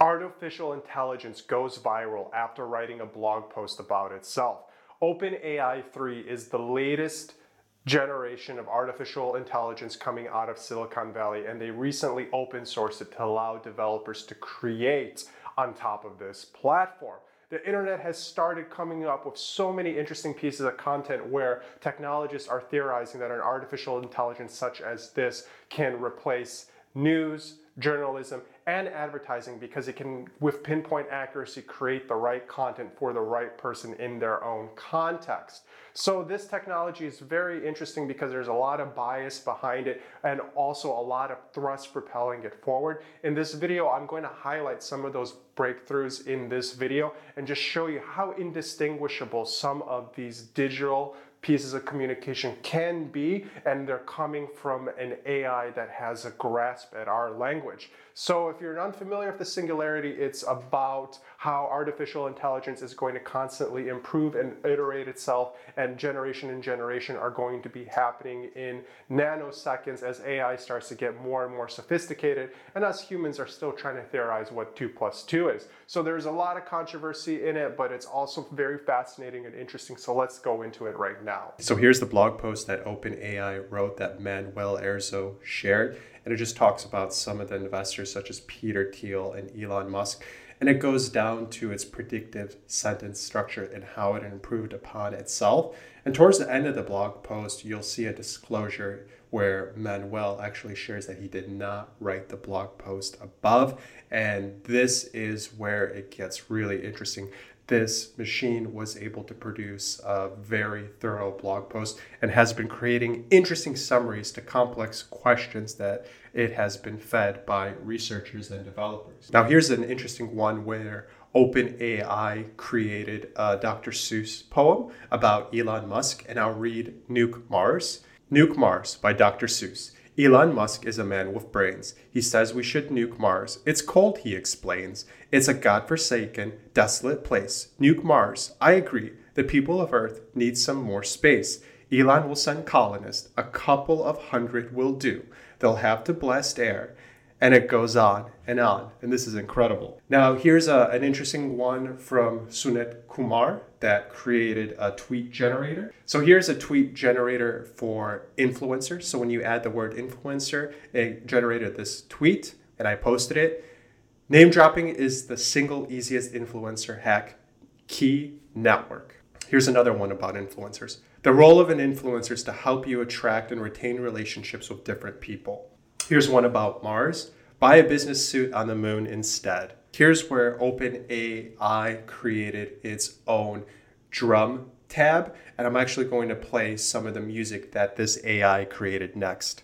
Artificial intelligence goes viral after writing a blog post about itself. OpenAI 3 is the latest generation of artificial intelligence coming out of Silicon Valley, and they recently open sourced it to allow developers to create on top of this platform. The internet has started coming up with so many interesting pieces of content where technologists are theorizing that an artificial intelligence such as this can replace news, journalism, and advertising because it can, with pinpoint accuracy, create the right content for the right person in their own context. So this technology is very interesting because there's a lot of bias behind it and also a lot of thrust propelling it forward. In this video, I'm going to highlight some of those breakthroughs in this video and just show you how indistinguishable some of these digital pieces of communication can be, and they're coming from an AI that has a grasp at our language. So if you're unfamiliar with the singularity, it's about how artificial intelligence is going to constantly improve and iterate itself, and generation and generation are going to be happening in nanoseconds as AI starts to get more and more sophisticated, and us humans are still trying to theorize what 2 plus 2 is. So there's a lot of controversy in it, but it's also very fascinating and interesting. So let's go into it right now. So here's the blog post that OpenAI wrote that Manuel Araoz shared and it just talks about some of the investors such as Peter Thiel and Elon Musk. And it goes down to its predictive sentence structure and how it improved upon itself. And towards the end of the blog post, you'll see a disclosure where Manuel actually shares that he did not write the blog post above. And this is where it gets really interesting this machine was able to produce a very thorough blog post and has been creating interesting summaries to complex questions that it has been fed by researchers and developers. Now, here's an interesting one where OpenAI created uh, a Dr. Seuss poem about Elon Musk, and I'll read Nuke Mars. Nuke Mars by Dr. Seuss. Elon Musk is a man with brains. He says we should nuke Mars. It's cold, he explains. It's a godforsaken, desolate place. Nuke Mars. I agree. The people of Earth need some more space. Elon will send colonists. A couple of hundred will do. They'll have to blast air. And it goes on and on. And this is incredible. Now, here's a, an interesting one from Sushant Kumar that created a tweet generator. So here's a tweet generator for influencers. So when you add the word influencer, it generated this tweet and I posted it. Name dropping is the single easiest influencer hack. Key network. Here's another one about influencers. The role of an influencer is to help you attract and retain relationships with different people. Here's one about Mars. Buy a business suit on the moon instead. Here's where OpenAI created its own drum tab, and I'm actually going to play some of the music that this AI created next.